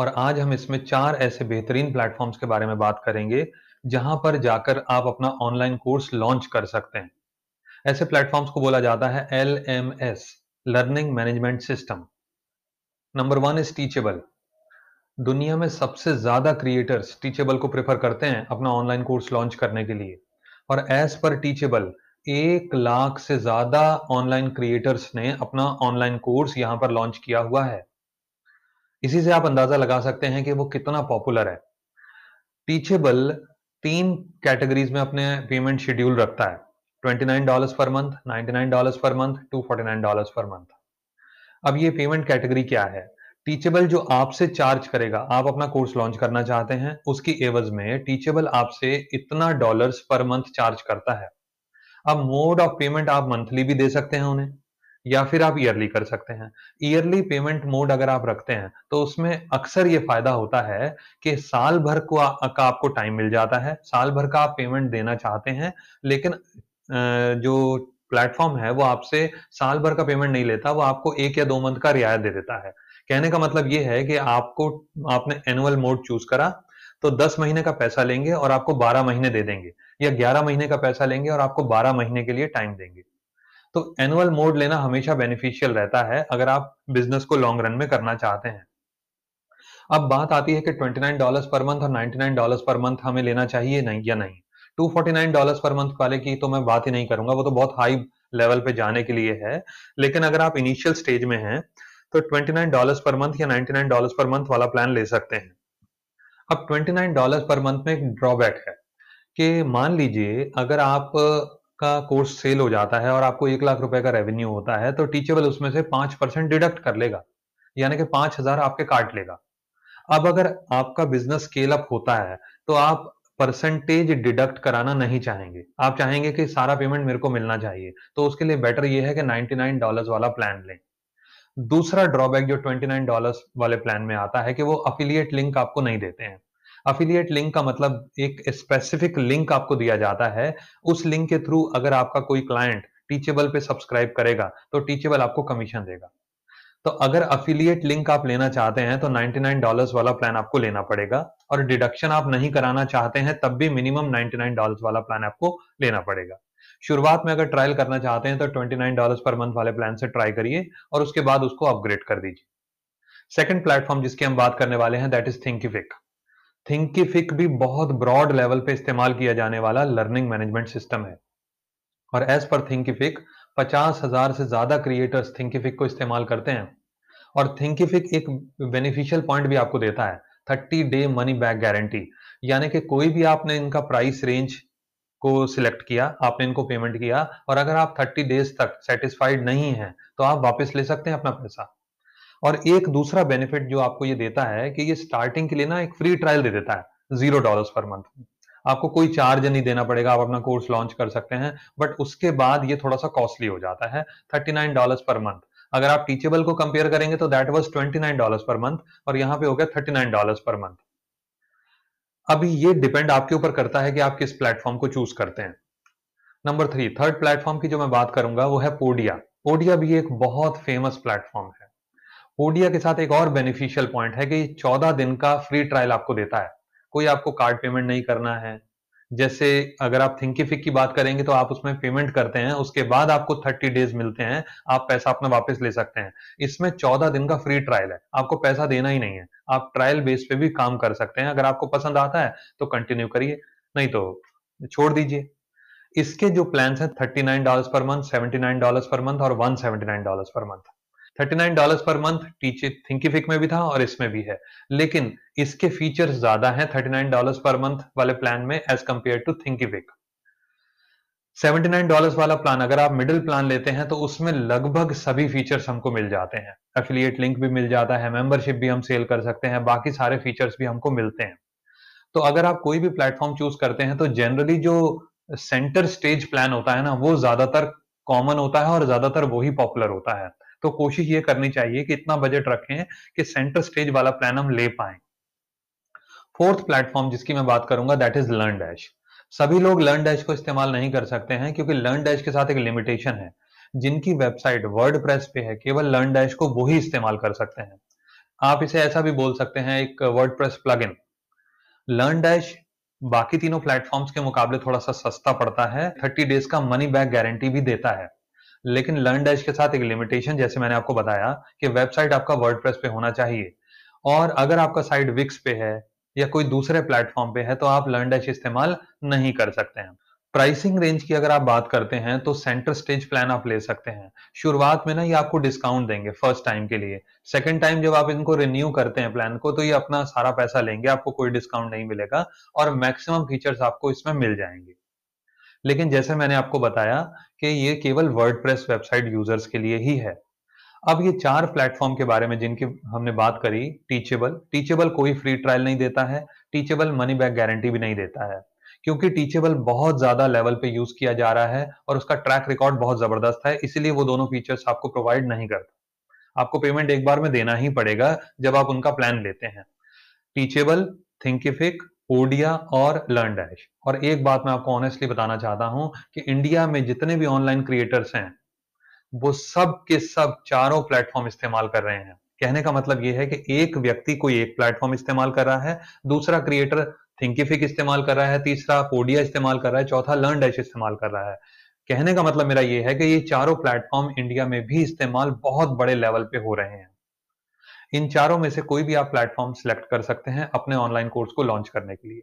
और आज हम इसमें चार ऐसे बेहतरीन प्लेटफॉर्म्स के बारे में बात करेंगे, जहाँ पर जाकर आप अपना ऑनलाइन कोर्स लॉन्च कर सकते हैं। ऐसे प्लेटफॉर्म्स को बोला जाता है L M S learning management system number one is Teachable दुनिया में सबसे ज़्यादा क्रिएटर्स टीचेबल को प्रेफर करते हैं अपना ऑनलाइन कोर्स लॉन्च करने के लिए। और एज पर टीचेबल एक लाख से ज़्यादा ऑनलाइन क्रिएटर्स ने अपना ऑनलाइन कोर्स यहाँ पर लॉन्च किया हुआ है। इसी से आप अंदाज़ा लगा सकते हैं कि वो कितना पॉपुलर है। टीचेबल तीन कैटेगरीज में अपने पेमेंट शेड्यूल रखता है। Twenty nine dollar per month ninety nine dollar per month two forty nine dollar per month अब ये पेमेंट कैटेगरी क्या है? टीचेबल जो आपसे चार्ज करेगा, आप अपना कोर्स लॉन्च करना चाहते हैं, उसकी एवज में टीचेबल आपसे इतना डॉलर्स पर मंथ चार्ज करता है। अब मोड ऑफ़ पेमेंट आप मंथली भी दे सकते हैं उन्हें। या फिर आप ईयरली कर सकते हैं। ईयरली पेमेंट मोड अगर आप रखते हैं तो उसमें अक्सर ये फ़ायदा होता है कि साल भर को आ, का आपको टाइम मिल जाता है। साल भर का आप पेमेंट देना चाहते हैं लेकिन जो प्लेटफॉर्म है वो आपसे साल भर का पेमेंट नहीं लेता वो आपको एक या दो मंथ का रियायत दे देता है। कहने का मतलब ये है कि आपको आपने एनुअल मोड चूज़ करा तो 10 महीने का पैसा लेंगे और आपको 12 महीने दे देंगे या 11 महीने का पैसा लेंगे और आपको 12 महीने के लिए टाइम देंगे। तो एनुअल मोड लेना हमेशा बेनिफिशियल रहता है अगर आप बिज़नेस को लॉन्ग रन में करना चाहते हैं। अब बात आती है कि 29 डॉलर्स पर मंथ और 99 डॉलर्स पर मंथ हमें लेना चाहिए नहीं या नहीं। 249 डॉलर्स पर मंथ वाले की तो मैं बात ही नहीं करूँगा, वो तो बहुत हाई लेवल पे जाने के लिए है। लेकिन अगर आप इनिशियल स्टेज में हैं तो 29 डॉलर्स पर मंथ या 99 डॉलर्स पर मंथ वाला प्लान ले सकते हैं। अब 29 डॉलर्स पर मंथ में एक ड्रॉबैक है कि मान लीजिए अगर आप का कोर्स सेल हो जाता है और आपको एक लाख रुपए का रेवेन्यू होता है तो टीचेबल उसमें से पाँच परसेंट डिडक्ट कर लेगा। यानी कि पाँच हज़ार आपके काट लेगा। अब अगर आपका बिज़नेस स्केल अप होता है तो आप परसेंटेज डिडक्ट कराना नहीं चाहेंगे। आप चाहेंगे कि सारा पेमेंट मेरे को मिलना चाहिए तो उसके लिए बेटर ये है कि 99 डॉलर्स वाला प्लान लें। दूसरा ड्रॉबैक जो 29 डॉलर्स वाले प्लान में आता है कि वो अफिलिएट लिंक आपको नहीं देते हैं। अफिलिएट लिंक का मतलब एक स्पेसिफिक लिंक आपको दिया जाता है। उस लिंक के थ्रू अगर आपका कोई क्लाइंट टीचेबल पे सब्सक्राइब करेगा तो टीचेबल आपको कमीशन देगा। तो अगर अफिलिएट लिंक आप लेना चाहते हैं तो 99 डॉलर्स वाला प्लान आपको लेना पड़ेगा और डिडक्शन आप नहीं कराना चाहते हैं, तब भी मिनिमम 99 डॉलर्स वाला प्लान आपको लेना पड़ेगा। शुरुआत में अगर ट्रायल करना चाहते हैं तो 29 डॉलर्स पर मंथ वाले प्लान से ट्राई करिए और उसके बाद उसको अपग्रेड कर दीजिए। सेकंड प्लेटफॉर्म जिसकी हम बात करने वाले हैं दैट इज़ थिंकिफिक थिंकिफिक भी बहुत ब्रॉड लेवल पे इस्तेमाल किया जाने वाला लर्निंग मैनेजमेंट सिस्टम है। और एज पर थिंकिफिक पचास हज़ार से ज़्यादा क्रिएटर्स थिंकिफिक को इस्तेमाल करते हैं। और थिंकिफिक एक बेनिफिशियल पॉइंट भी आपको देता है thirty day money back guarantee यानी कि कोई भी आपने इनका प्राइस रेंज को सिलेक्ट किया, आपने इनको पेमेंट किया, और अगर आप थर्टी डेज़ तक सेटिस्फाइड नहीं है तो आप वापस ले सकते हैं अपना पैसा। और एक दूसरा बेनिफिट जो आपको ये देता है कि ये स्टार्टिंग के लिए ना एक फ्री ट्रायल दे देता है ज़ीरो डॉलर पर मंथ आपको कोई चार्ज नहीं देना पड़ेगा, आप अपना कोर्स लॉन्च कर सकते हैं बट उसके बाद ये थोड़ा सा कॉस्टली हो जाता है thirty nine dollar per month अगर आप टीचेबल को कंपेयर करेंगे तो that was twenty nine dollar per month और यहाँ पे हो गया thirty nine dollar per month अभी ये डिपेंड आपके ऊपर करता है कि आप किस प्लेटफॉर्म को चूज़ करते हैं। नंबर थ्री थर्ड प्लेटफॉर्म की जो मैं बात करूँगा वो है पोडिया पोडिया भी एक बहुत फ़ेमस प्लेटफॉर्म है। ओडिया के साथ एक और बेनिफिशियल पॉइंट है कि 14 दिन का फ्री ट्रायल आपको देता है। कोई आपको कार्ड पेमेंट नहीं करना है। जैसे अगर आप थिंकीफिक की बात करेंगे तो आप उसमें पेमेंट करते हैं, उसके बाद आपको 30 डेज़ मिलते हैं, आप पैसा अपना वापस ले सकते हैं। इसमें 14 दिन का फ्री ट्रायल है। आपको पैसा देना ही नहीं है। आप ट्रायल बेस पे भी काम कर सकते हैं। अगर आपको पसंद आता है तो कंटिन्यू करिए। नहीं तो छोड़ दीजिए। इसके जो प्लान है thirty nine dollar per month seventy nine dollar per month और one seventy nine dollar per month thirty nine dollar per month teach Thinkific में भी था और इसमें भी है। लेकिन इसके फीचर्स ज़्यादा हैं thirty nine dollar per month वाले प्लान में as compare to Thinkific seventy nine dollar वाला प्लान अगर आप मिडिल प्लान लेते हैं तो उसमें लगभग सभी फीचर्स हमको मिल जाते हैं। एफिलिएट लिंक भी मिल जाता है मेंबरशिप भी हम सेल कर सकते हैं, बाकी सारे फीचर्स भी हमको मिलते हैं। तो अगर आप कोई भी प्लेटफॉर्म चूज़ करते हैं तो जनरली जो सेंटर स्टेज प्लान होता है ना, वो ज़्यादातर कॉमन होता है और ज़्यादातर वही पॉपुलर होता है। तो कोशिश ये करनी चाहिए कि इतना बजट रखें कि सेंटर स्टेज वाला प्लान हम ले पाए। फोर्थ प्लेटफॉर्म जिसकी मैं बात करूँगा दैट इज़ लर्न डैश सभी लोग लर्न डैश को इस्तेमाल नहीं कर सकते हैं क्योंकि लर्न डैश के साथ एक लिमिटेशन है। जिनकी वेबसाइट वर्ड पे है केवल लर्न डैश को वही इस्तेमाल कर सकते हैं। आप इसे ऐसा भी बोल सकते हैं एक वर्डप्रेस प्लगइन। लर्न डैश बाकी तीनों प्लेटफॉर्म्स के मुकाबले थोड़ा-सा सस्ता पड़ता है, 30 डेज़ का मनी बैक गारंटी भी देता है। लेकिन लर्न डैश के साथ एक लिमिटेशन जैसे मैंने आपको बताया कि वेबसाइट आपका वर्डप्रेस पे होना चाहिए और अगर आपका साइट विक्स पे है या कोई दूसरे प्लेटफॉर्म पे है तो आप लर्न डैश इस्तेमाल नहीं कर सकते हैं। प्राइसिंग रेंज की अगर आप बात करते हैं तो सेंटर स्टेज प्लान आप ले सकते हैं। शुरुआत में ना ये आपको डिस्काउंट देंगे फ़र्स्ट टाइम के लिए। सेकंड टाइम जब आप इनको रिन्यू करते हैं प्लान को तो ये अपना सारा पैसा लेंगे, आपको कोई डिस्काउंट नहीं मिलेगा और मैक्सिमम फीचर्स आपको इसमें मिल जाएँगे। लेकिन जैसे मैंने आपको बताया कि ये केवल वर्डप्रेस वेबसाइट यूज़र्स के लिए ही है। अब ये चार प्लेटफॉर्म के बारे में जिनकी हमने बात करी टीचेबल टीचेबल कोई फ्री ट्रायल नहीं देता है टीचेबल मनी बैक गारंटी भी नहीं देता है। क्योंकि टीचेबल बहुत ज़्यादा लेवल पे यूज़ किया जा रहा है और उसका ट्रैक रिकॉर्ड बहुत ज़बरदस्त है, इसीलिए वो दोनों फीचर्स आपको प्रोवाइड नहीं करता। आपको पेमेंट एक बार में देना ही पड़ेगा जब आप उनका प्लान लेते हैं। टीचेबल थिंकिफिक ओडिया और लर्न डैश। और एक बात मैं आपको ऑनेस्टली बताना चाहता हूँ कि इंडिया में जितने भी ऑनलाइन क्रिएटर्स हैं, वो सब के सब चारों प्लेटफॉर्म इस्तेमाल कर रहे हैं। कहने का मतलब ये है कि एक व्यक्ति कोई एक प्लेटफॉर्म इस्तेमाल कर रहा है, दूसरा क्रिएटर थिंकिफिक इस्तेमाल कर रहा है, तीसरा पोडिया इस्तेमाल कर रहा है, चौथा लर्न डैश इस्तेमाल कर रहा है। कहने का मतलब मेरा ये है कि ये चारों प्लेटफॉर्म इंडिया में भी इस्तेमाल बहुत बड़े लेवल पे हो रहे हैं। इन चारों में से कोई भी आप प्लेटफॉर्म सिलेक्ट कर सकते हैं अपने ऑनलाइन कोर्स को लॉन्च करने के लिए।